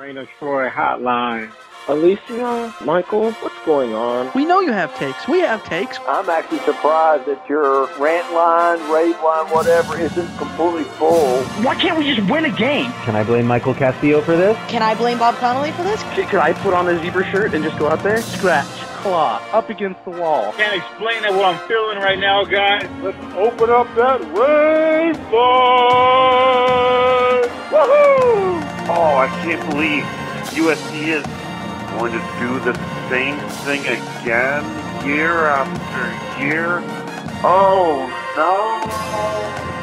Reign of Troy Hotline. Alicia, Michael, what's going on? We know you have takes. We have takes. I'm actually surprised that your rant line, rave line, whatever, isn't completely full. Why can't we just win a game? Can I blame Michael Castillo for this? Can I blame Bob Connelly for this? Could I put on a zebra shirt and just go out there? Scratch, claw, up against the wall. Can't explain it what I'm feeling right now, guys. Let's open up that rave line! Woohoo! Oh, I can't believe USC is going to do the same thing again year after year. Oh no!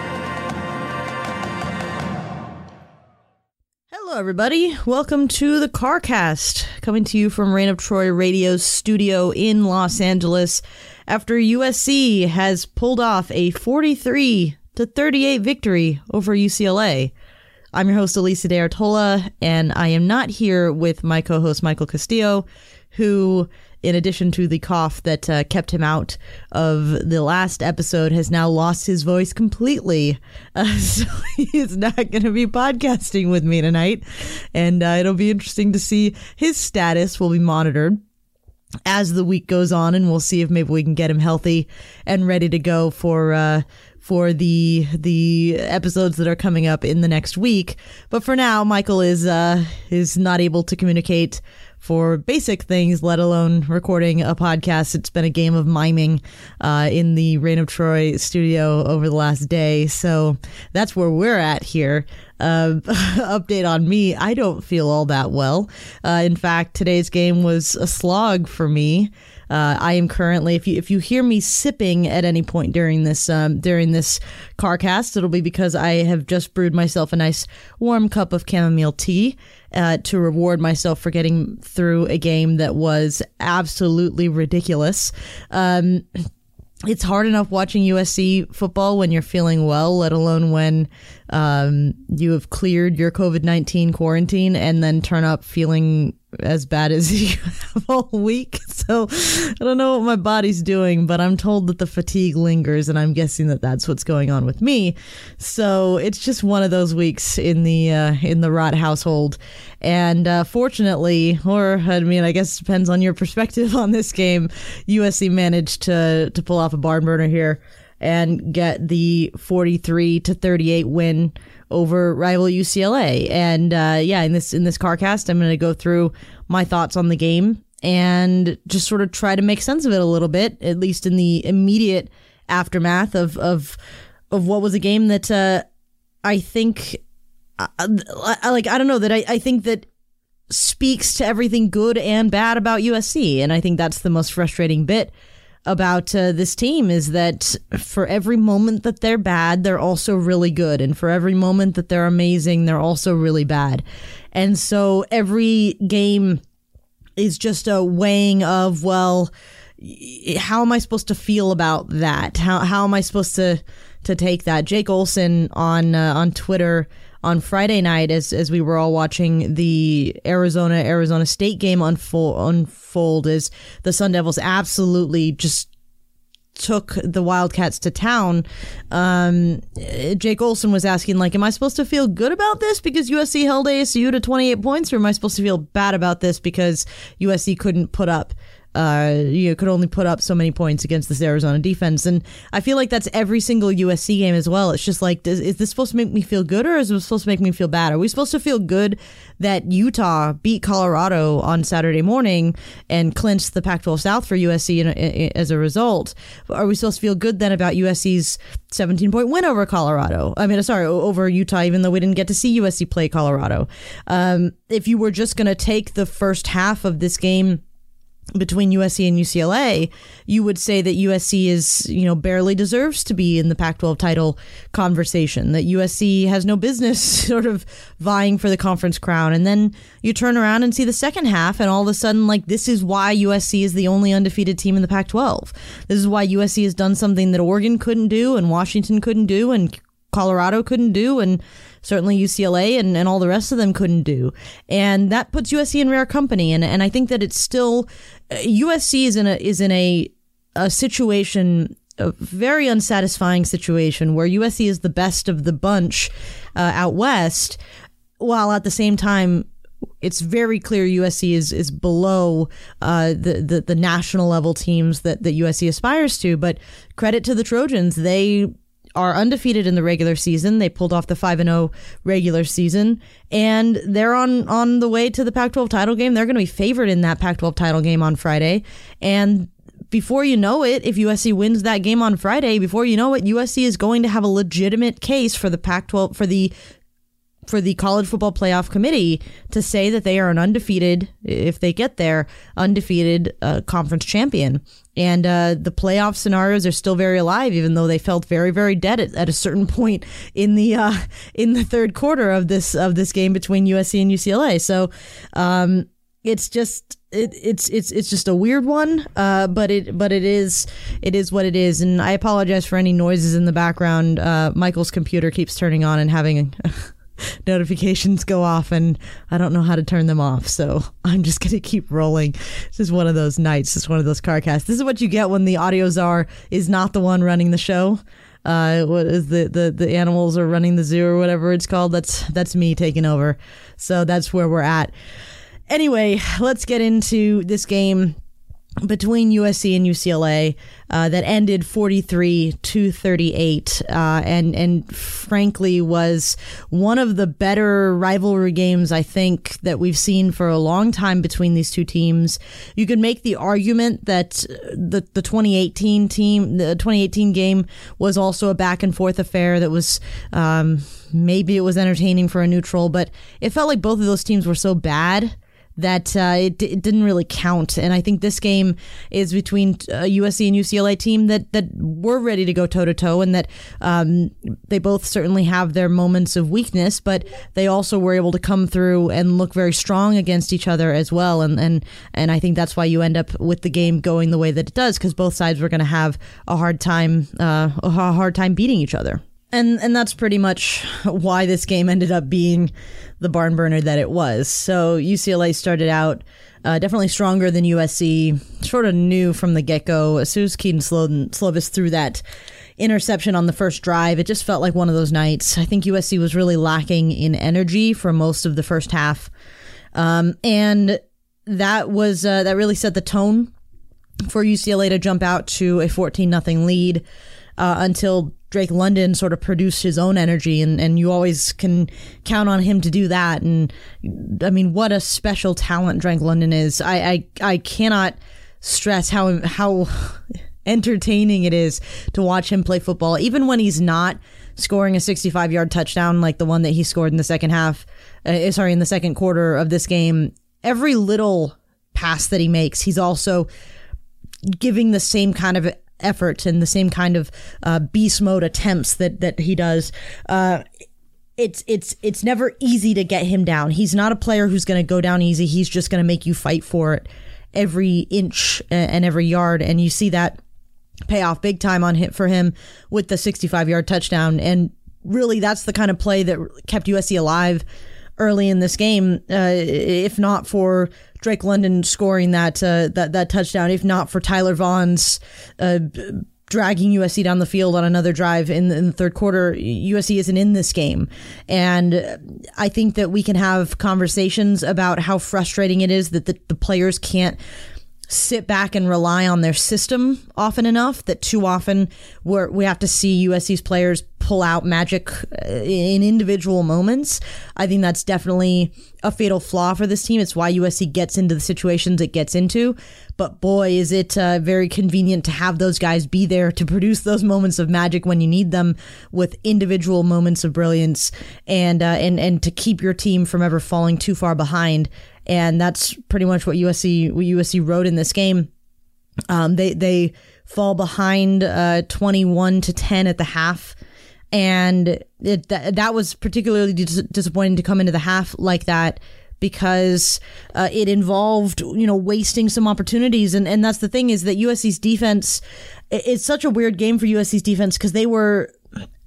Hello, everybody. Welcome to the CarCast, coming to you from Reign of Troy Radio's studio in Los Angeles. After USC has pulled off a 43 to 38 victory over UCLA. I'm your host, Alicia De Artola, and I am not here with my co host, Michael Castillo, who, in addition to the cough that uh, kept him out of the last episode, has now lost his voice completely. Uh, so he's not going to be podcasting with me tonight. And uh, it'll be interesting to see his status will be monitored as the week goes on, and we'll see if maybe we can get him healthy and ready to go for uh, for the the episodes that are coming up in the next week. But for now, Michael is uh, is not able to communicate for basic things, let alone recording a podcast. It's been a game of miming uh, in the Reign of Troy studio over the last day. So that's where we're at here. Uh, update on me I don't feel all that well. Uh, in fact, today's game was a slog for me. Uh, I am currently, if you if you hear me sipping at any point during this um, during this CarCast, it'll be because I have just brewed myself a nice warm cup of chamomile tea uh, to reward myself for getting through a game that was absolutely ridiculous. Um, it's hard enough watching USC football when you're feeling well, let alone when um, you have cleared your COVID 19 quarantine and then turn up feeling as bad as you have all week. So I don't know what my body's doing, but I'm told that the fatigue lingers, and I'm guessing that that's what's going on with me. So it's just one of those weeks in the uh, in the Rot household. And uh, fortunately, or I mean, I guess it depends on your perspective on this game. USC managed to to pull off a barn burner here and get the 43 to 38 win over rival UCLA. And uh, yeah, in this in this CarCast, I'm going to go through my thoughts on the game and just sort of try to make sense of it a little bit, at least in the immediate aftermath of of of what was a game that uh, I think, uh, like I don't know that I, I think that speaks to everything good and bad about USC, and I think that's the most frustrating bit about uh, this team is that for every moment that they're bad, they're also really good. And for every moment that they're amazing, they're also really bad. And so every game is just a weighing of, well, how am I supposed to feel about that? How, how am I supposed to, to take that? Jake Olson on, uh, on Twitter on Friday night as as we were all watching the Arizona Arizona State game unfold unfold is the Sun Devils absolutely just took the Wildcats to town. Um, Jake Olson was asking, like, am I supposed to feel good about this because USC held ASU to 28 points, or am I supposed to feel bad about this because USC couldn't put up uh, you could only put up so many points against this Arizona defense. And I feel like that's every single USC game as well. It's just like, does, is this supposed to make me feel good or is it supposed to make me feel bad? Are we supposed to feel good that Utah beat Colorado on Saturday morning and clinched the Pac 12 South for USC in, in, as a result? Are we supposed to feel good then about USC's 17 point win over Colorado? I mean, sorry, over Utah, even though we didn't get to see USC play Colorado. Um, if you were just going to take the first half of this game, between USC and UCLA, you would say that USC is, you know, barely deserves to be in the Pac 12 title conversation, that USC has no business sort of vying for the conference crown. And then you turn around and see the second half, and all of a sudden, like, this is why USC is the only undefeated team in the Pac 12. This is why USC has done something that Oregon couldn't do, and Washington couldn't do, and Colorado couldn't do, and certainly UCLA and, and all the rest of them couldn't do. And that puts USC in rare company. And, and I think that it's still, USC is in a, is in a, a situation, a very unsatisfying situation where USC is the best of the bunch uh, out west, while at the same time, it's very clear USC is is below uh, the, the the national level teams that that USC aspires to. But credit to the Trojans, they are undefeated in the regular season. They pulled off the 5 and 0 regular season and they're on on the way to the Pac-12 title game. They're going to be favored in that Pac-12 title game on Friday. And before you know it, if USC wins that game on Friday, before you know it, USC is going to have a legitimate case for the Pac-12 for the for the college football playoff committee to say that they are an undefeated, if they get there, undefeated uh, conference champion. And uh, the playoff scenarios are still very alive, even though they felt very, very dead at, at a certain point in the uh, in the third quarter of this of this game between USC and UCLA. So um, it's just it, it's it's it's just a weird one, uh, but it but it is it is what it is. And I apologize for any noises in the background. Uh, Michael's computer keeps turning on and having. Notifications go off and I don't know how to turn them off. So I'm just going to keep rolling. This is one of those nights. This is one of those car casts. This is what you get when the audio czar is not the one running the show. Uh, what is the, the, the animals are running the zoo or whatever it's called. That's, that's me taking over. So that's where we're at. Anyway, let's get into this game between USC and UCLA uh, that ended 43 to 38 uh, and and frankly was one of the better rivalry games I think that we've seen for a long time between these two teams. You could make the argument that the the 2018 team the 2018 game was also a back and forth affair that was um, maybe it was entertaining for a neutral but it felt like both of those teams were so that uh, it, it, didn't really count. And I think this game is between a uh, USC and UCLA team that that were ready to go toe to toe, and that um, they both certainly have their moments of weakness, but they also were able to come through and look very strong against each other as well. And and and I think that's why you end up with the game going the way that it does, because both sides were going to have a hard time uh, a hard time beating each other. And and that's pretty much why this game ended up being the barn burner that it was. So UCLA started out uh, definitely stronger than USC. Sort of knew from the get go. As soon as Kedon Slovis threw that interception on the first drive, it just felt like one of those nights. I think USC was really lacking in energy for most of the first half, um, and that was uh, that really set the tone for UCLA to jump out to a fourteen nothing lead uh, until Drake London sort of produced his own energy, and, and you always can count on him to do that. And I mean, what a special talent Drake London is. I, I, I cannot stress how how entertaining it is to watch him play football, even when he's not scoring a 65 yard touchdown like the one that he scored in the second half. Uh, sorry, in the second quarter of this game. Every little pass that he makes, he's also giving the same kind of effort and the same kind of uh, beast mode attempts that that he does. Uh, it's it's it's never easy to get him down. He's not a player who's going to go down easy. He's just going to make you fight for it every inch and every yard, and you see that pay off big time on hit for him with the 65 yard touchdown and really that's the kind of play that kept USC alive early in this game. Uh, if not for Drake London scoring that uh, that that touchdown, if not for Tyler Vaughns uh, dragging USC down the field on another drive in the, in the, third quarter, USC isn't in this game. And I think that we can have conversations about how frustrating it is that the, the players can't sit back and rely on their system often enough that too often we we have to see USC's players pull out magic uh, in individual moments. I think that's definitely a fatal flaw for this team. It's why USC gets into the situations it gets into. But boy, is it uh, very convenient to have those guys be there to produce those moments of magic when you need them with individual moments of brilliance and uh, and and to keep your team from ever falling too far behind and that's pretty much what USC what USC wrote in this game. Um, they they fall behind uh, 21 to 10 at the half and it, that, that was particularly dis- disappointing to come into the half like that because uh, it involved you know wasting some opportunities and and that's the thing is that USC's defense it's such a weird game for USC's defense because they were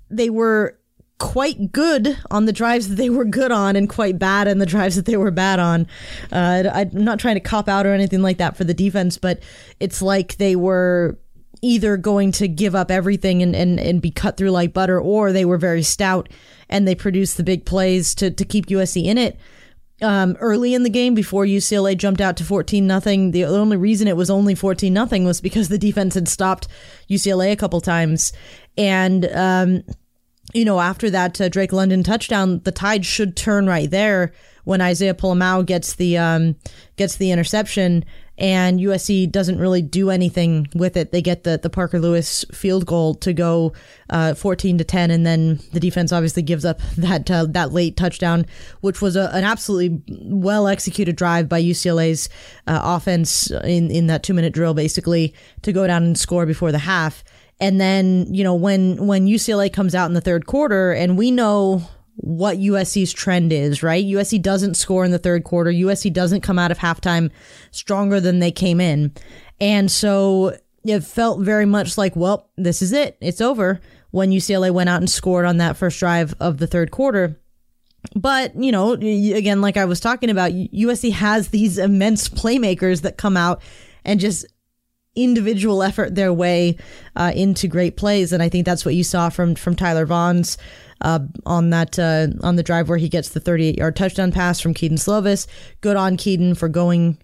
they were quite good on the drives that they were good on and quite bad on the drives that they were bad on. Uh, I'm not trying to cop out or anything like that for the defense, but it's like they were either going to give up everything and, and, and be cut through like butter, or they were very stout and they produced the big plays to, to keep USC in it. Um, early in the game, before UCLA jumped out to 14 nothing, the only reason it was only 14 nothing was because the defense had stopped UCLA a couple times. And, um, you know, after that uh, Drake London touchdown, the tide should turn right there when Isaiah Pola-Mao gets the um, gets the interception, and USC doesn't really do anything with it. They get the the Parker Lewis field goal to go uh, fourteen to ten, and then the defense obviously gives up that uh, that late touchdown, which was a, an absolutely well executed drive by UCLA's uh, offense in in that two minute drill, basically to go down and score before the half. And then, you know, when when UCLA comes out in the third quarter and we know what USC's trend is, right? USC doesn't score in the third quarter. USC doesn't come out of halftime stronger than they came in. And so it felt very much like, well, this is it. It's over when UCLA went out and scored on that first drive of the third quarter. But, you know, again, like I was talking about, USC has these immense playmakers that come out and just individual effort their way uh, into great plays, and I think that's what you saw from from Tyler Vaughns uh, on that uh, on the drive where he gets the 38 yard touchdown pass from Kedon Slovis. Good on Kedon for going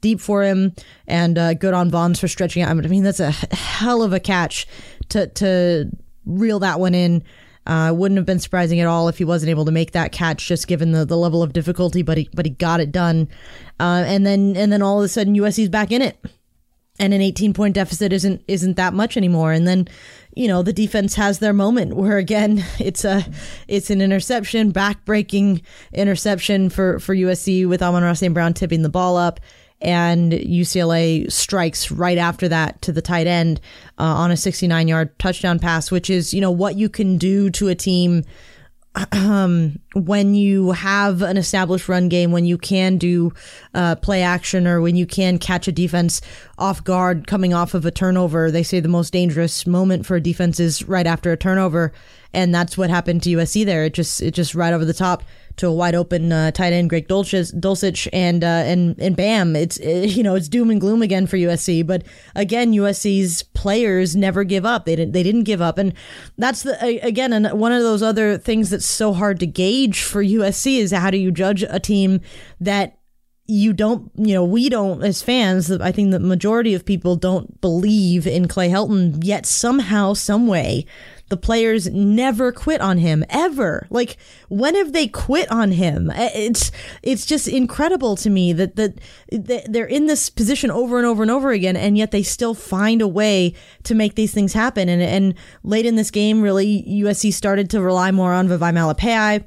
deep for him, and uh, good on Vaughn's for stretching out. I mean, that's a hell of a catch to to reel that one in. Uh, wouldn't have been surprising at all if he wasn't able to make that catch, just given the, the level of difficulty. But he but he got it done, uh, and then and then all of a sudden USC's back in it and an 18 point deficit isn't isn't that much anymore and then you know the defense has their moment where again it's a it's an interception back-breaking interception for for USC with Amon-Ra St. Brown tipping the ball up and UCLA strikes right after that to the tight end uh, on a 69 yard touchdown pass which is you know what you can do to a team um, when you have an established run game, when you can do uh, play action, or when you can catch a defense off guard coming off of a turnover, they say the most dangerous moment for a defense is right after a turnover, and that's what happened to USC there. It just it just right over the top to a wide open uh, tight end Greg Dulcich, and uh, and and bam, it's it, you know it's doom and gloom again for USC. But again, USC's players never give up. They didn't they didn't give up, and that's the again and one of those other things that's so hard to gauge for USC is how do you judge a team that you don't, you know, we don't as fans. I think the majority of people don't believe in Clay Helton, yet somehow, some way, the players never quit on him ever. Like when have they quit on him? Eh, it's it's just incredible to me that that they're in this position over and over and over again, and yet they still find a way to make these things happen. And and late in this game, really USC started to rely more on Vavae Malepeai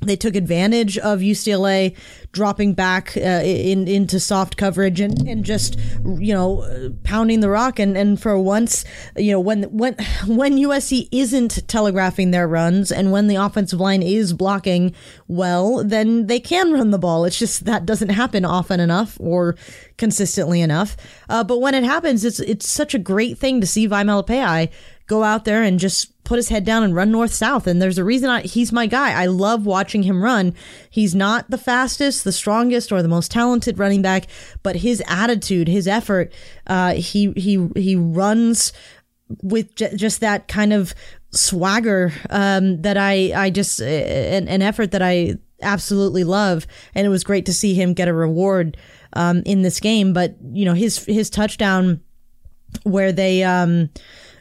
they took advantage of UCLA dropping back uh, in into soft coverage and, and just you know pounding the rock. And, and for once you know when when when USC isn't telegraphing their runs and when the offensive line is blocking well then they can run the ball. It's just that doesn't happen often enough or consistently enough. Uh, but when it happens it's it's such a great thing to see Vavae Malepeai go out there and just put his head down and run north south. And there's a reason I, he's my guy. I love watching him run. He's not the fastest, the strongest, or the most talented running back, but his attitude, his effort, uh, he he he runs with j- just that kind of swagger um, that I I just an, an effort that I absolutely love, and it was great to see him get a reward um, in this game. But you know his his touchdown where they um,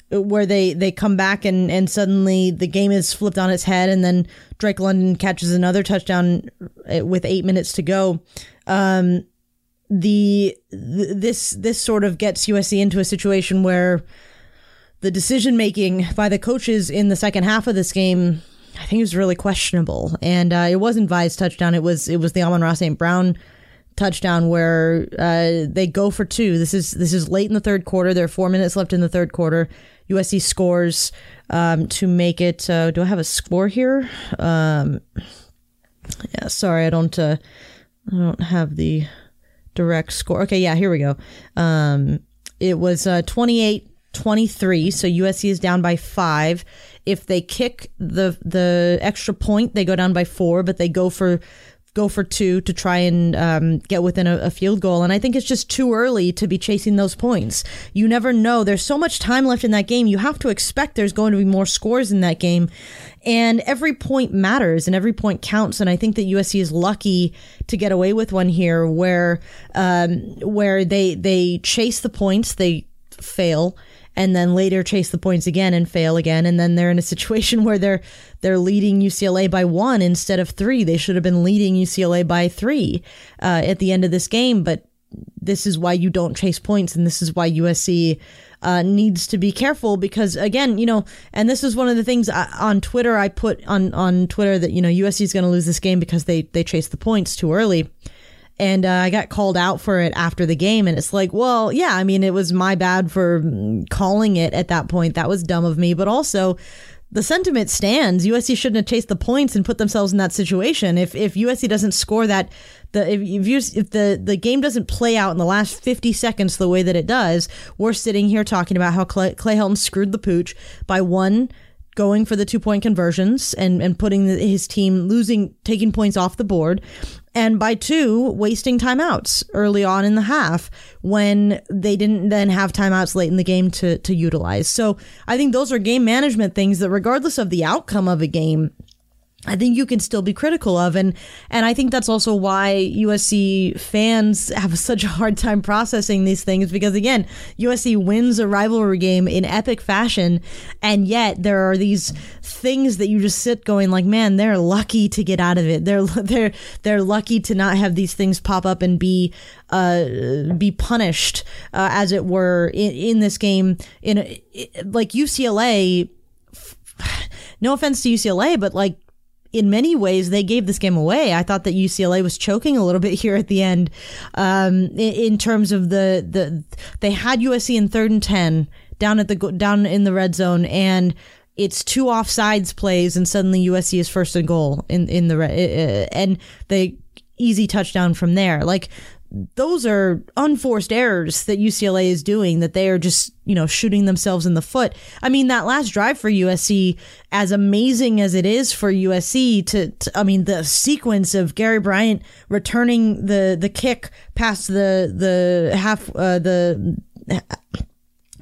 where they they come back and and suddenly the game is flipped on its head, and then Drake London catches another touchdown uh, with eight minutes to go. Um, the th- this this sort of gets USC into a situation where the decision making by the coaches in the second half of this game, I think it was really questionable. And uh, it wasn't Vi's touchdown; it was it was the Amon-Ra St. Brown touchdown where uh, they go for two. This is this is late in the third quarter. There are four minutes left in the third quarter. USC scores um, to make it. Uh, do I have a score here? Um, yeah, sorry, I don't. Uh, I don't have the direct score. Okay, yeah, here we go. Um, it was uh, 28 23, so USC is down by five. If they kick the the extra point, they go down by four, but they go for go for two to try and um, get within a, a, field goal. And I think it's just too early to be chasing those points. You never know. There's so much time left in that game. You have to expect there's going to be more scores in that game. And every point matters and every point counts. And I think that USC is lucky to get away with one here where um, where they they chase the points, they fail and then later chase the points again and fail again. And then they're in a situation where they're they're leading UCLA by 1 instead of 3 they should have been leading UCLA by 3 uh, at the end of this game. But this is why you don't chase points. And this is why USC uh, needs to be careful because again, you know, and this is one of the things I, on Twitter I put on on Twitter that you know USC is going to lose this game because they they chase the points too early and uh, I got called out for it after the game. And it's like, well, yeah, I mean, it was my bad for calling it at that point. That was dumb of me. But also, the sentiment stands. USC shouldn't have chased the points and put themselves in that situation. If if USC doesn't score that, the if if, you, if the the game doesn't play out in the last fifty seconds the way that it does, we're sitting here talking about how Clay, Clay Helton screwed the pooch by one going for the two point conversions and, and putting his team losing, taking points off the board. And by two, wasting timeouts early on in the half when they didn't then have timeouts late in the game to, to utilize. So I think those are game management things that, regardless of the outcome of a game, I think you can still be critical of and and I think that's also why USC fans have such a hard time processing these things because again USC wins a rivalry game in epic fashion and yet there are these things that you just sit going like man they're lucky to get out of it. They're they're they're lucky to not have these things pop up and be uh, be punished uh, as it were in, in this game. In a, like UCLA no offense to UCLA but like in many ways, they gave this game away. I thought that UCLA was choking a little bit here at the end, um, in, in, terms of the the they had USC in third and ten down at the down in the red zone, and it's two offsides plays, and suddenly USC is first and goal in in the uh, and the easy touchdown from there. Like those are unforced errors that UCLA is doing that they are just, you know, shooting themselves in the foot. I mean, that last drive for USC, as amazing as it is for USC to, to I mean, the sequence of Gary Bryant returning the the kick past the the half uh, the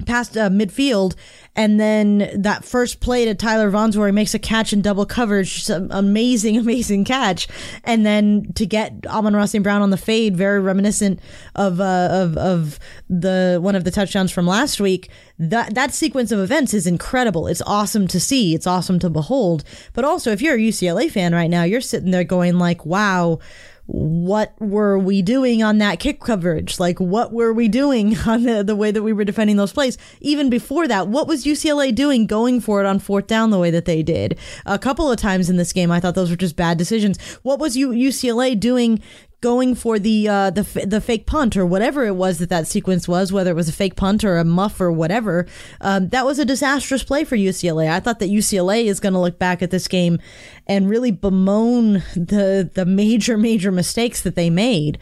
past uh, midfield and then that first play to Tyler Vaughns where he makes a catch in double coverage, an amazing, amazing catch. And then to get Amon-Ra St. Brown on the fade, very reminiscent of, uh, of, of the, one of the touchdowns from last week. That, that sequence of events is incredible. It's awesome to see. It's awesome to behold. But also, if you're a UCLA fan right now, you're sitting there going like, wow, what were we doing on that kick coverage? Like, what were we doing on the, the way that we were defending those plays? Even before that, what was UCLA doing going for it on fourth down the way that they did? A couple of times in this game, I thought those were just bad decisions. What was UCLA doing going for the uh, the the fake punt or whatever it was that that sequence was, whether it was a fake punt or a muff or whatever. Um, that was a disastrous play for UCLA. I thought that UCLA is going to look back at this game and really bemoan the the major major mistakes that they made.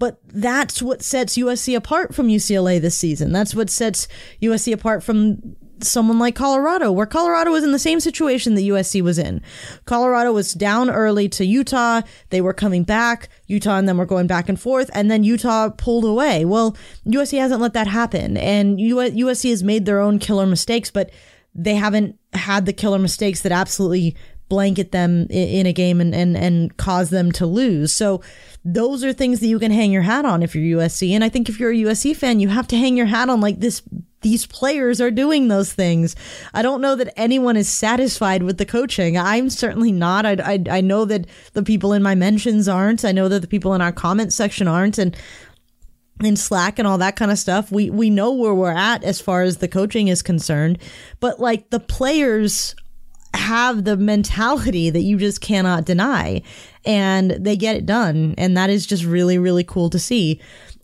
But that's what sets USC apart from UCLA this season. That's what sets USC apart from someone like Colorado, where Colorado was in the same situation that USC was in. Colorado was down early to Utah. They were coming back. Utah and them were going back and forth, and then Utah pulled away. Well, USC hasn't let that happen, and USC has made their own killer mistakes, but they haven't had the killer mistakes that absolutely blanket them in a game and, and, and cause them to lose. So those are things that you can hang your hat on if you're USC. And I think if you're a USC fan, you have to hang your hat on like this these players are doing those things. I don't know that anyone is satisfied with the coaching. I'm certainly not. I, I, I know that the people in my mentions aren't. I know that the people in our comment section aren't. And in Slack and all that kind of stuff. We we know where we're at as far as the coaching is concerned, but like the players have the mentality that you just cannot deny. And they get it done. And that is just really really cool to see.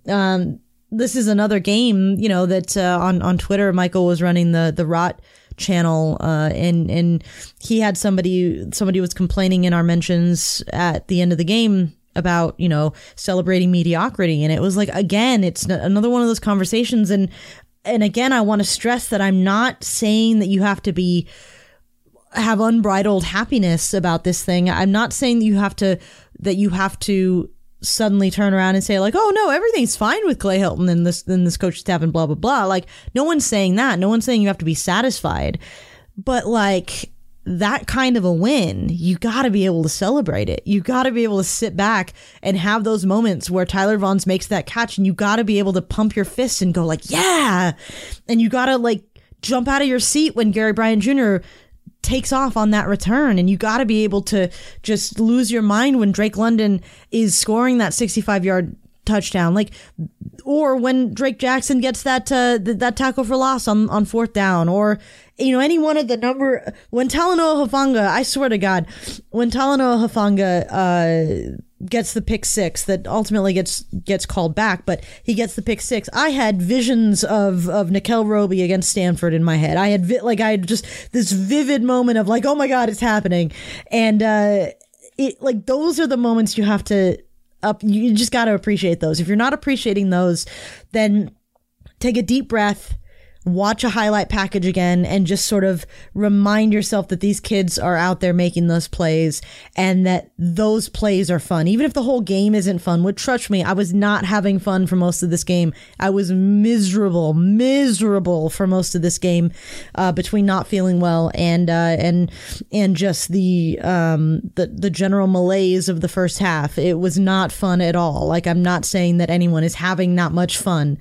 Um, this is another game, you know, that uh, on on Twitter, Michael was running the the Rot channel, uh, and and he had somebody somebody was complaining in our mentions at the end of the game about you know celebrating mediocrity, and it was like again, it's another one of those conversations, and and again, I want to stress that I'm not saying that you have to be have unbridled happiness about this thing. I'm not saying that you have to that you have to suddenly turn around and say like, "Oh no, everything's fine with Clay Helton and this and this coach staff and blah blah blah." Like no one's saying that. No one's saying you have to be satisfied. But like that kind of a win, you got to be able to celebrate it. You got to be able to sit back and have those moments where Tyler Vaughns makes that catch and you got to be able to pump your fists and go like, "Yeah." And you got to like jump out of your seat when Gary Bryant Jr takes off on that return and you got to be able to just lose your mind when Drake London is scoring that 65 yard touchdown. Like or when Drake Jackson gets that uh, that tackle for loss on on fourth down or you know any one of the number when Talanoa Hufanga I swear to god when Talanoa Hufanga uh gets the pick six that ultimately gets gets called back, but he gets the pick six. I had visions of of Nickell Robey against Stanford in my head. I had vi- like I had just this vivid moment of like, oh my god, it's happening, and uh, it like those are the moments you have to up. You just got to appreciate those. If you're not appreciating those, then take a deep breath watch a highlight package again and just sort of remind yourself that these kids are out there making those plays and that those plays are fun. Even if the whole game isn't fun, would trust me, I was not having fun for most of this game. I was miserable, miserable for most of this game, uh, between not feeling well and, uh, and, and just the, um, the, the general malaise of the first half. It was not fun at all. Like, I'm not saying that anyone is having not much fun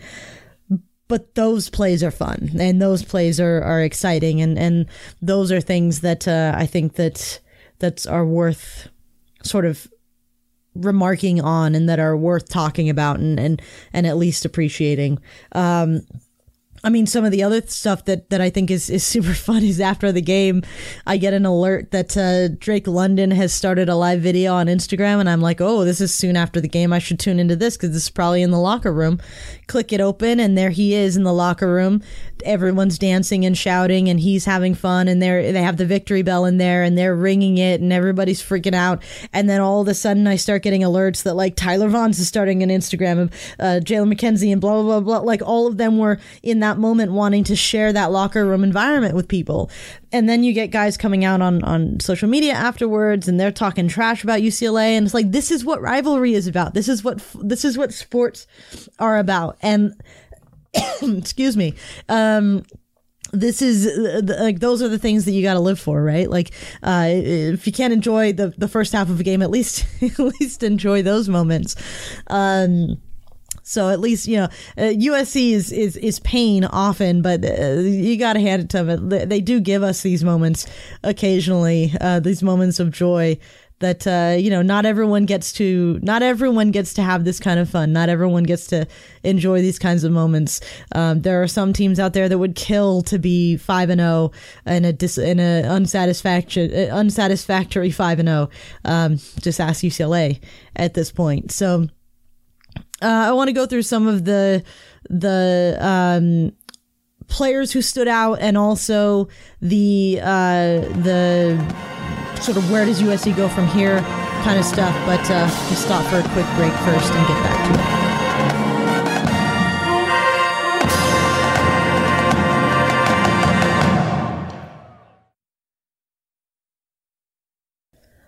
but those plays are fun and those plays are, are exciting and, and those are things that uh, I think that that are worth sort of remarking on and that are worth talking about and and, and at least appreciating. Um, I mean, some of the other stuff that, that I think is, is super fun is after the game, I get an alert that uh, Drake London has started a live video on Instagram, and I'm like, oh, this is soon after the game. I should tune into this because this is probably in the locker room. Click it open, and there he is in the locker room. Everyone's dancing and shouting, and he's having fun, and they they have the victory bell in there, and they're ringing it, and everybody's freaking out. And then all of a sudden, I start getting alerts that like Tyler Vaughns is starting an Instagram, of uh, Jalen McKenzie, and blah blah blah blah. Like all of them were in that moment wanting to share that locker room environment with people. And then you get guys coming out on, on social media afterwards and they're talking trash about UCLA. And it's like, this is what rivalry is about. This is what, this is what sports are about. And excuse me. Um, this is like those are the things that you got to live for, right? Like, uh, if you can't enjoy the the first half of a game, at least at least enjoy those moments. Um, so at least you know uh, USC is is is pain often, but uh, you got to hand it to them. They do give us these moments occasionally, uh, these moments of joy that uh, you know not everyone gets to not everyone gets to have this kind of fun. Not everyone gets to enjoy these kinds of moments. Um, there are some teams out there that would kill to be 5 and 0 in a dis- in a unsatisfactory unsatisfactory 5 and 0 um, just ask UCLA at this point. So uh, I want to go through some of the the um, players who stood out, and also the uh, the sort of where does USC go from here kind of stuff. But uh, we'll stop for a quick break first and get back to it.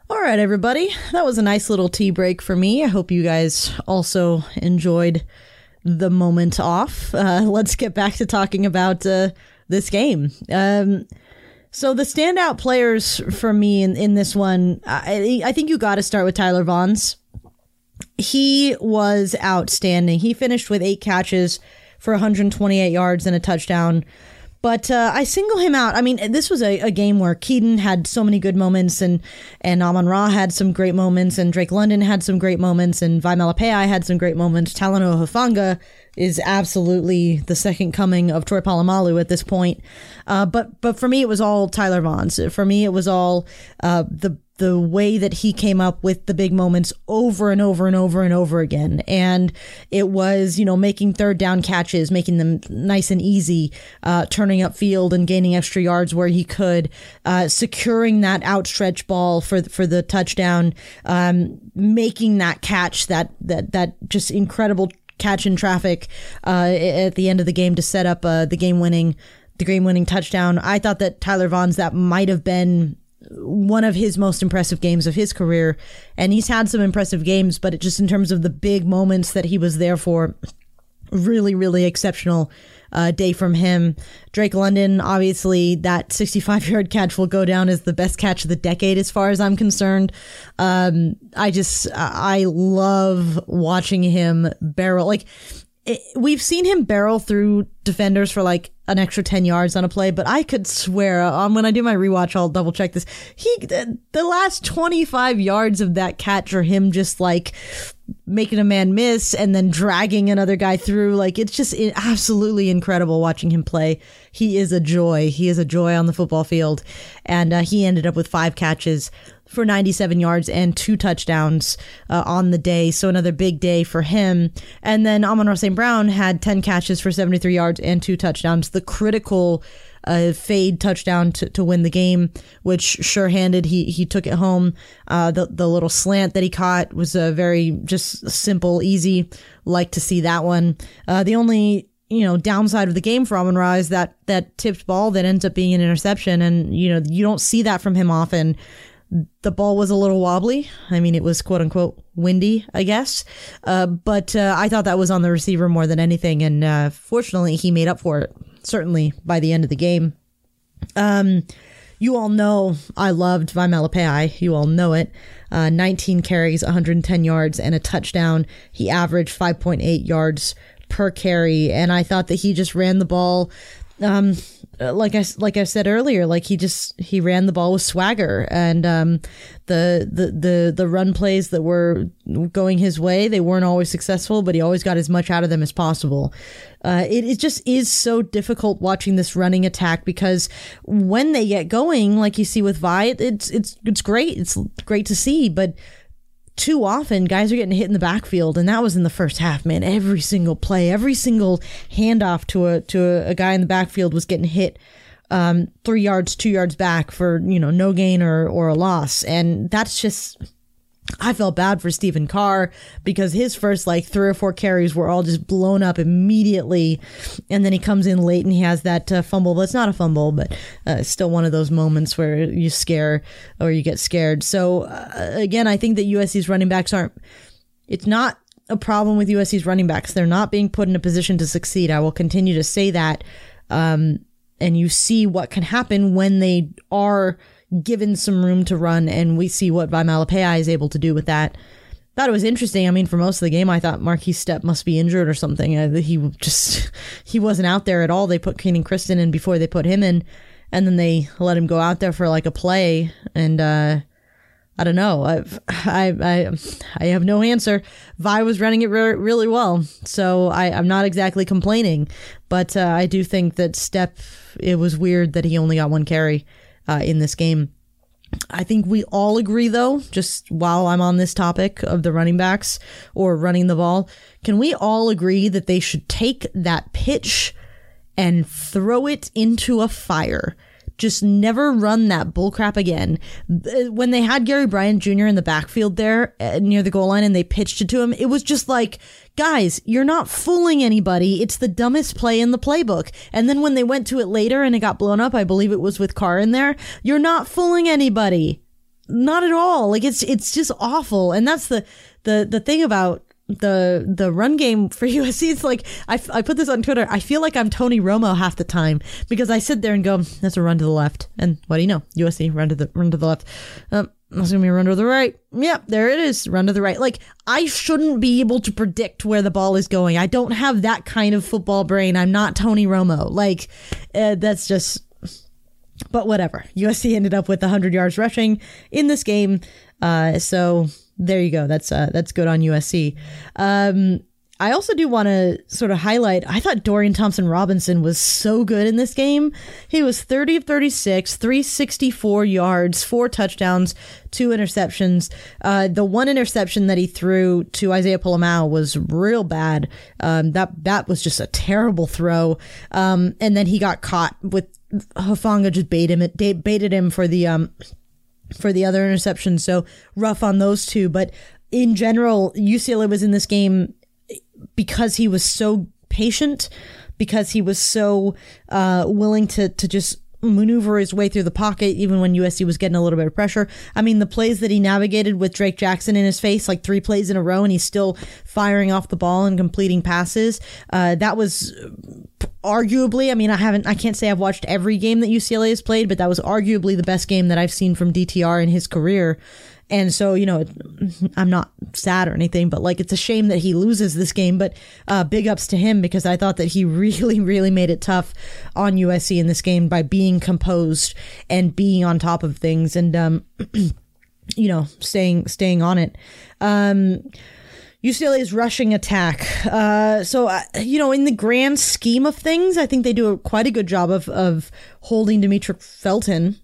All right, everybody. That was a nice little tea break for me. I hope you guys also enjoyed the moment off. Uh, let's get back to talking about uh, this game. Um, so the standout players for me in, in this one, I, I think you got to start with Tyler Vaughns. He was outstanding. He finished with eight catches for 128 yards and a touchdown. But uh, I single him out. I mean, this was a, a, game where Kedon had so many good moments, and and Amon Ra had some great moments, and Drake London had some great moments, and Malepeai had some great moments. Talanoa Hufanga is absolutely the second coming of Troy Polamalu at this point. Uh, but but for me, it was all Tyler Vaughns. For me, it was all uh, the the way that he came up with the big moments over and over and over and over again. And it was, you know, making third down catches, making them nice and easy, uh, turning up field and gaining extra yards where he could, uh, securing that outstretched ball for, for the touchdown, um, making that catch, that, that, that just incredible catch in traffic, uh, at the end of the game to set up, uh, the game winning, the game winning touchdown. I thought that Tyler Vaughns that might have been one of his most impressive games of his career. And he's had some impressive games, but just in terms of the big moments that he was there for, really, really exceptional uh, day from him. Drake London, obviously, that 65 yard catch will go down as the best catch of the decade, as far as I'm concerned. Um, I just, I love watching him barrel. Like, it, we've seen him barrel through defenders for like an extra 10 yards on a play, but I could swear um, when I do my rewatch, I'll double check this. He, the, the last 25 yards of that catch are him just like making a man miss and then dragging another guy through. Like it's just absolutely incredible watching him play. He is a joy. He is a joy on the football field. And uh, he ended up with five catches for 97 yards and two touchdowns uh, on the day. So another big day for him. And then Amon Ra St. Brown had 10 catches for 73 yards and two touchdowns. The critical uh, fade touchdown to, to win the game, which sure-handed he he took it home. Uh, the the little slant that he caught was a very just simple, easy. Like to see that one. Uh, the only you know downside of the game for Amon Ra is that that tipped ball that ends up being an interception, and you know you don't see that from him often the ball was a little wobbly. I mean, it was quote unquote windy, I guess. Uh, but uh, I thought that was on the receiver more than anything. And uh, fortunately, he made up for it, certainly by the end of the game. Um, you all know I loved Vai Malepeai. You all know it. Uh, 19 carries, 110 yards, and a touchdown. He averaged 5.8 yards per carry. And I thought that he just ran the ball um, like I like I said earlier, like he just he ran the ball with swagger, and um, the the the the run plays that were going his way, they weren't always successful, but he always got as much out of them as possible. Uh, it, it just is so difficult watching this running attack because when they get going, like you see with Vi, it's it's it's great, it's great to see, but too often guys are getting hit in the backfield and that was in the first half man. Every single play every single handoff to a to a, a guy in the backfield was getting hit um, three yards two yards back for you know no gain or or a loss. And that's just I felt bad for Stephen Carr because his first like three or four carries were all just blown up immediately, and then he comes in late and he has that uh, fumble. It's not a fumble, but uh, still one of those moments where you scare or you get scared. So uh, again, I think that USC's running backs aren't. It's not a problem with USC's running backs. They're not being put in a position to succeed. I will continue to say that. Um, and you see what can happen when they are given some room to run, and we see what Vai Malepeai is able to do with that. Thought it was interesting. I mean, for most of the game, I thought Markese Stepp must be injured or something. Uh, he just he wasn't out there at all. They put Kenan Christon in before they put him in, and then they let him go out there for like a play. And uh, I don't know. I've, I I I have no answer. Vi was running it re- really well, so I, I'm not exactly complaining. But uh, I do think that Stepp It was weird that he only got one carry uh, in this game. I think we all agree, though, just while I'm on this topic of the running backs or running the ball, can we all agree that they should take that pitch and throw it into a fire? Just never run that bullcrap again. When they had Gary Bryant Jr. in the backfield there uh, near the goal line and they pitched it to him, it was just like, guys, you're not fooling anybody. It's the dumbest play in the playbook. And then when they went to it later and it got blown up, I believe it was with Carr in there, you're not fooling anybody not at all. Like it's it's just awful, and that's the the the thing about the the run game for USC. It's like I, I put this on Twitter. I feel like I'm Tony Romo half the time because I sit there and go, "That's a run to the left," and what do you know? USC run to the run to the left. Um, that's gonna be a run to the right. Yep, there it is. Run to the right. Like I shouldn't be able to predict where the ball is going. I don't have that kind of football brain. I'm not Tony Romo. Like uh, that's just. But whatever. USC ended up with 100 yards rushing in this game. Uh, so there you go. That's uh, that's good on USC. Um, I also do want to sort of highlight. I thought Dorian Thompson Robinson was so good in this game. He was 30 of 36, 364 yards, four touchdowns, two interceptions. Uh, the one interception that he threw to Isaiah Pola-Mao was real bad. Um, that that was just a terrible throw. Um, and then he got caught with Hufanga just baited him, baited him for the um for the other interception. So rough on those two. But in general, UCLA was in this game because he was so patient, because he was so uh, willing to to just maneuver his way through the pocket even when USC was getting a little bit of pressure. I mean, the plays that he navigated with Drake Jackson in his face, like three plays in a row, and he's still firing off the ball and completing passes. Uh, that was arguably, I mean, I haven't, I can't say I've watched every game that UCLA has played, but that was arguably the best game that I've seen from DTR in his career. And so, you know, I'm not sad or anything, but like it's a shame that he loses this game. But uh, big ups to him because I thought that he really, really made it tough on USC in this game by being composed and being on top of things and, um, you know, staying staying on it. Um, UCLA's rushing attack. Uh, so, uh, you know, in the grand scheme of things, I think they do a, quite a good job of, of holding Demetric Felton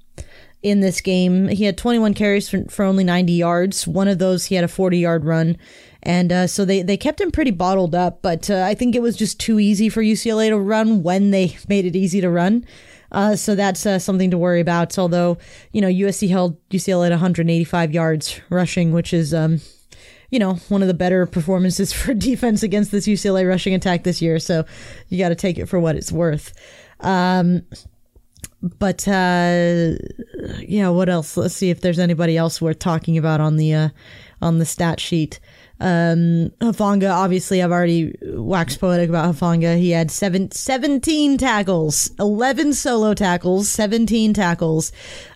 in this game. He had 21 carries for, for only 90 yards. One of those, he had a 40 yard run. And uh, so they, they kept him pretty bottled up, but uh, I think it was just too easy for UCLA to run when they made it easy to run. Uh, so that's uh, something to worry about. Although, you know, USC held UCLA at 185 yards rushing, which is, um, you know, one of the better performances for defense against this UCLA rushing attack this year. So you got to take it for what it's worth. Um, but uh, yeah, what else? Let's see if there's anybody else worth talking about on the uh, on the stat sheet. Um, Hufanga, obviously, I've already waxed poetic about Hufanga. He had seven, 17 tackles, 11 solo tackles, 17 tackles,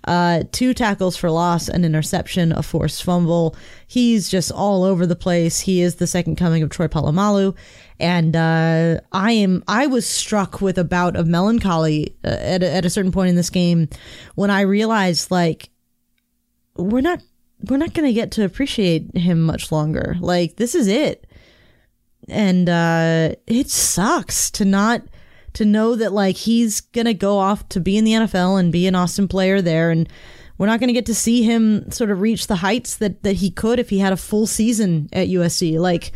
uh, two tackles for loss, an interception, a forced fumble. He's just all over the place. He is the second coming of Troy Polamalu. And uh, I am I was struck with a bout of melancholy uh, at, a, at a certain point in this game when I realized like we're not we're not going to get to appreciate him much longer. Like this is it. And uh it sucks to not to know that like he's going to go off to be in the NFL and be an awesome player there and we're not going to get to see him sort of reach the heights that that he could if he had a full season at USC. Like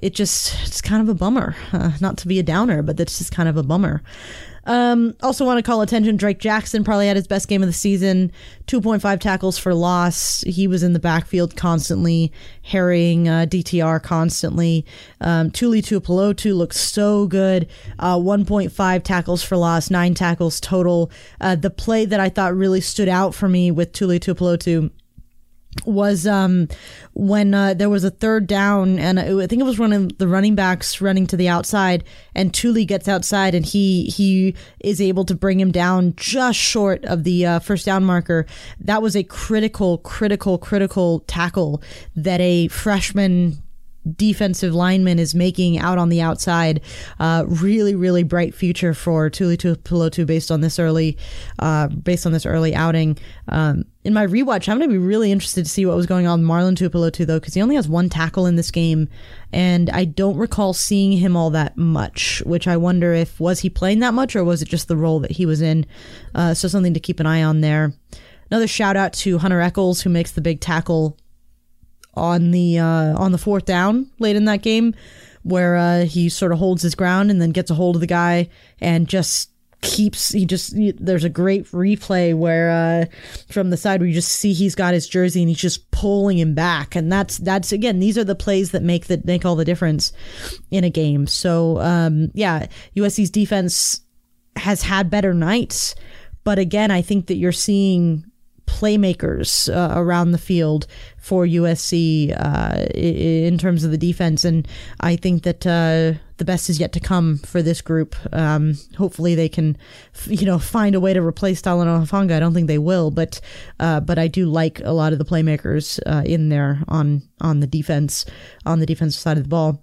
it just it's kind of a bummer. Uh, not to be a downer, but that's just kind of a bummer. Um, also, want to call attention Drake Jackson probably had his best game of the season 2.5 tackles for loss. He was in the backfield constantly, harrying uh, DTR constantly. Um, Tuli Tuipulotu looked so good. Uh, 1.5 tackles for loss, nine tackles total. Uh, the play that I thought really stood out for me with Tuli Tuipulotu was um, when uh, there was a third down, and I think it was one of the running backs running to the outside, and Tuli gets outside, and he he is able to bring him down just short of the uh, first down marker. That was a critical, critical, critical tackle that a freshman defensive lineman is making out on the outside. Uh, really, really bright future for Tuli Tuipulotu based on this early, uh, based on this early outing. Um, in my rewatch, I'm going to be really interested to see what was going on with Marlon Tuipulotu though, because he only has one tackle in this game, and I don't recall seeing him all that much. Which I wonder if was he playing that much, or was it just the role that he was in? Uh, so something to keep an eye on there. Another shout out to Hunter Echols, who makes the big tackle on the uh, on the fourth down late in that game, where uh, he sort of holds his ground and then gets a hold of the guy and just keeps he just there's a great replay where uh from the side where you just see he's got his jersey and he's just pulling him back. And that's that's again these are the plays that make that make all the difference in a game. So um yeah USC's defense has had better nights. But again I think that you're seeing playmakers uh, around the field for USC uh, in terms of the defense. And I think that uh, the best is yet to come for this group. Um, hopefully, they can, you know, find a way to replace Talanoa Hufanga. I don't think they will, but uh, but I do like a lot of the playmakers uh, in there on on the defense on the defensive side of the ball.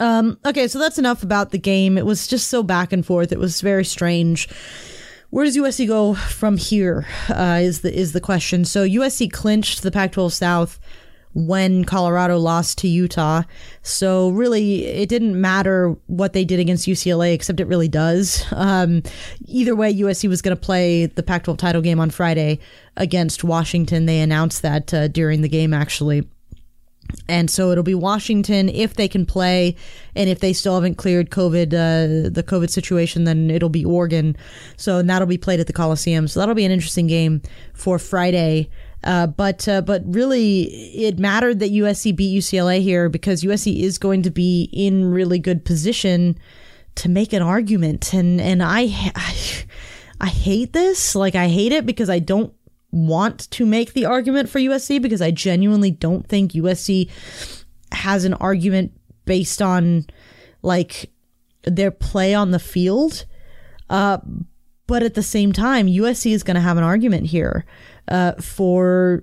Um, okay, so that's enough about the game. It was just so back and forth. It was very strange where does USC go from here? Uh, is the is the question. So USC clinched the Pac-12 South when Colorado lost to Utah. So really, it didn't matter what they did against UCLA, except it really does. Um, either way, USC was going to play the Pac-12 title game on Friday against Washington. They announced that uh, during the game, actually. And so it'll be Washington if they can play, and if they still haven't cleared COVID, uh, the COVID situation, then it'll be Oregon. So that'll be played at the Coliseum. So that'll be an interesting game for Friday. Uh, but uh, but really, it mattered that USC beat UCLA here because USC is going to be in really good position to make an argument, and and I, I I hate this. Like I hate it because I don't want to make the argument for USC because I genuinely don't think USC has an argument based on like their play on the field. Uh, but at the same time, USC is going to have an argument here uh, for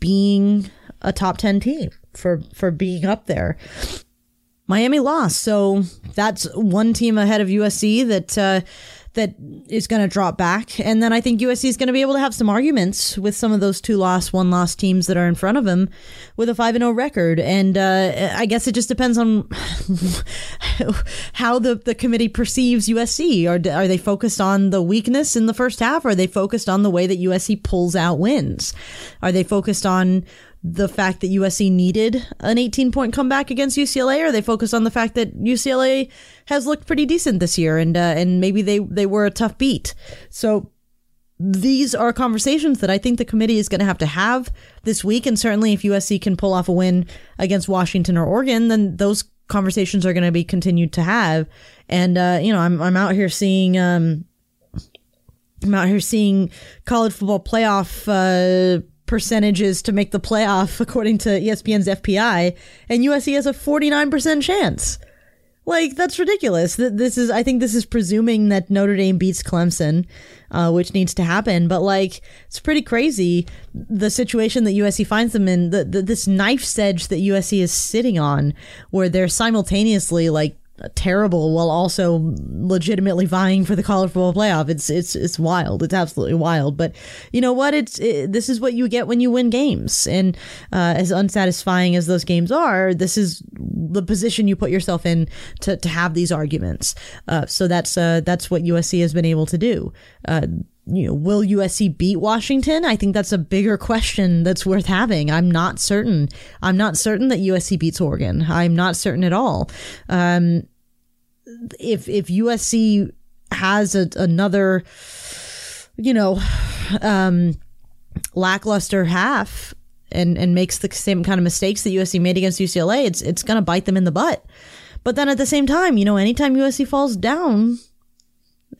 being a top 10 team, for, for being up there. Miami lost. So that's one team ahead of USC that uh, that is going to drop back. And then I think USC is going to be able to have some arguments with some of those two loss, one loss teams that are in front of them with a 5 0 record. And uh, I guess it just depends on how the, the committee perceives USC. Are, are they focused on the weakness in the first half? Or are they focused on the way that USC pulls out wins? Are they focused on the fact that USC needed an 18 point comeback against UCLA, or they focus on the fact that UCLA has looked pretty decent this year, and uh, and maybe they they were a tough beat. So these are conversations that I think the committee is going to have to have this week, and certainly if USC can pull off a win against Washington or Oregon, then those conversations are going to be continued to have. And uh, you know, I'm I'm out here seeing. Um, I'm out here seeing college football playoff uh, percentages to make the playoff according to ESPN's FPI, and USC has a 49% chance. Like that's ridiculous. This is, I think, this is presuming that Notre Dame beats Clemson, uh, which needs to happen. But like, it's pretty crazy the situation that USC finds them in. The, the this knife's edge that USC is sitting on, where they're simultaneously like terrible while also legitimately vying for the college football playoff. It's it's it's wild. It's absolutely wild. But you know what? It's it, this is what you get when you win games. And uh, as unsatisfying as those games are, this is the position you put yourself in to, to have these arguments. Uh, so that's uh, that's what USC has been able to do. You know, will USC beat Washington? I think that's a bigger question that's worth having. I'm not certain. I'm not certain that USC beats Oregon. I'm not certain at all. Um, if if USC has a, another, you know, um, lackluster half and and makes the same kind of mistakes that USC made against UCLA, it's it's going to bite them in the butt. But then at the same time, you know, anytime USC falls down,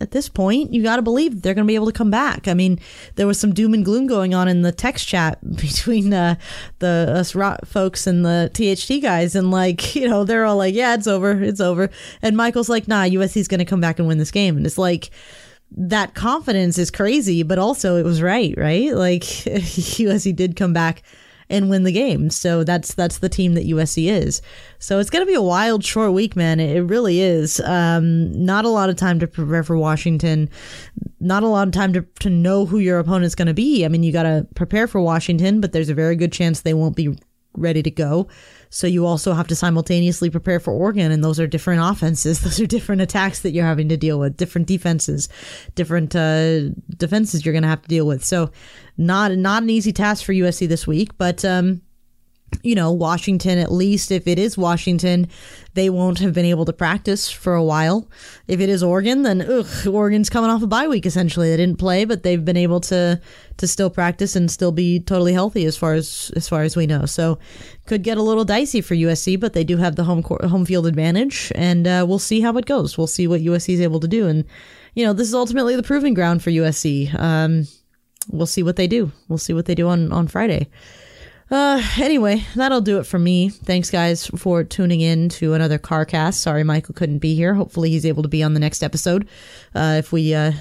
at this point, you got to believe they're going to be able to come back. I mean, there was some doom and gloom going on in the text chat between uh, the us rock folks and the THT guys, and like you know, they're all like, "Yeah, it's over, it's over," and Michael's like, "Nah, USC's going to come back and win this game," and it's like that confidence is crazy, but also it was right, right? Like USC did come back and win the game. So that's that's the team that USC is. So it's going to be a wild short week, man. It, really is. Um, not a lot of time to prepare for Washington. Not a lot of time to to know who your opponent's going to be. I mean, you got to prepare for Washington, but there's a very good chance they won't be ready to go. So you also have to simultaneously prepare for Oregon, and those are different offenses. Those are different attacks that you're having to deal with, different defenses, different uh, defenses you're going to have to deal with. So not not an easy task for USC this week, but um, you know, Washington, at least if it is Washington, they won't have been able to practice for a while. If it is Oregon, then ugh, Oregon's coming off a bye week essentially. They didn't play, but they've been able to to still practice and still be totally healthy as far as as far as we know. So could get a little dicey for USC, but they do have the home court, home field advantage, and uh, we'll see how it goes. We'll see what USC is able to do, and you know, this is ultimately the proving ground for USC. Um, we'll see what they do. We'll see what they do on on Friday. Uh, anyway, that'll do it for me. Thanks, guys, for tuning in to another CarCast. Sorry, Michael couldn't be here. Hopefully, he's able to be on the next episode. Uh, if we uh,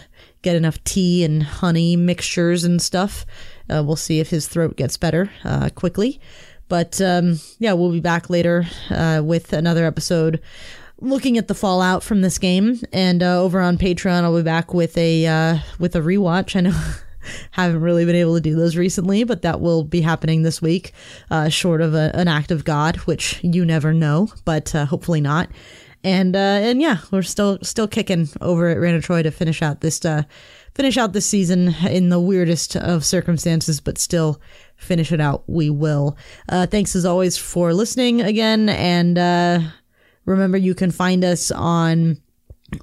get enough tea and honey mixtures and stuff, uh, we'll see if his throat gets better uh, quickly. But um, yeah, we'll be back later uh, with another episode looking at the fallout from this game. And uh, over on Patreon, I'll be back with a uh, with a rewatch. I know. haven't really been able to do those recently, but that will be happening this week, uh, short of a, an act of God, which you never know, but uh, hopefully not. And uh, and yeah, we're still still kicking over at Reign of Troy to finish out this uh, finish out this season in the weirdest of circumstances, but still finish it out. We will. Uh, thanks as always for listening again, and uh, remember you can find us on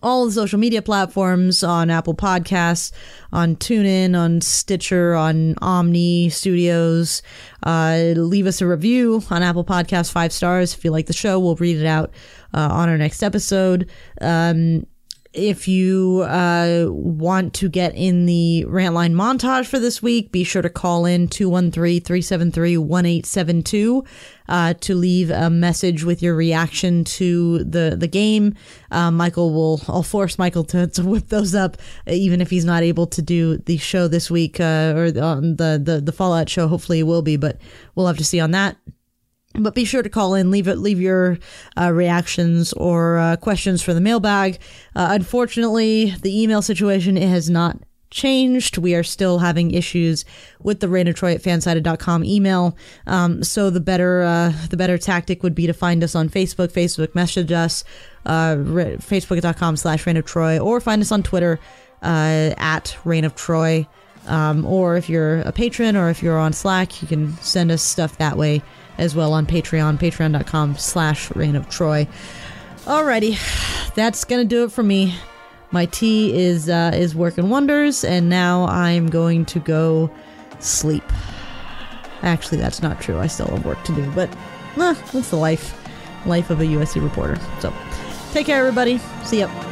all the social media platforms on Apple Podcasts, on TuneIn, on Stitcher, on Omny Studios. Uh, leave us a review on Apple Podcasts, five stars. If you like the show, we'll read it out uh, on our next episode. Um, if you uh, want to get in the rant line montage for this week, be sure to call in 213 373 1872 uh, to leave a message with your reaction to the, the game. Uh, Michael will, I'll force Michael to, to whip those up, even if he's not able to do the show this week uh, or on the, the, the Fallout show. Hopefully, he will be, but we'll have to see on that. But be sure to call in, leave it, leave your uh, reactions or uh, questions for the mailbag. Uh, unfortunately, the email situation it has not changed. We are still having issues with the Rain Troy at fansided.com email. Um, so the better uh, the better tactic would be to find us on Facebook, Facebook message us, uh, facebook.com slash Reign of Troy, or find us on Twitter uh, at Reign of Troy. Um, or if you're a patron or if you're on Slack, you can send us stuff that way as well on Patreon, patreon.com slash Reign of Troy. Alrighty, that's gonna do it for me. My tea is uh, is working wonders, and now I'm going to go sleep. Actually, that's not true. I still have work to do, but eh, that's the life life of a USC reporter. So, take care, everybody. See ya.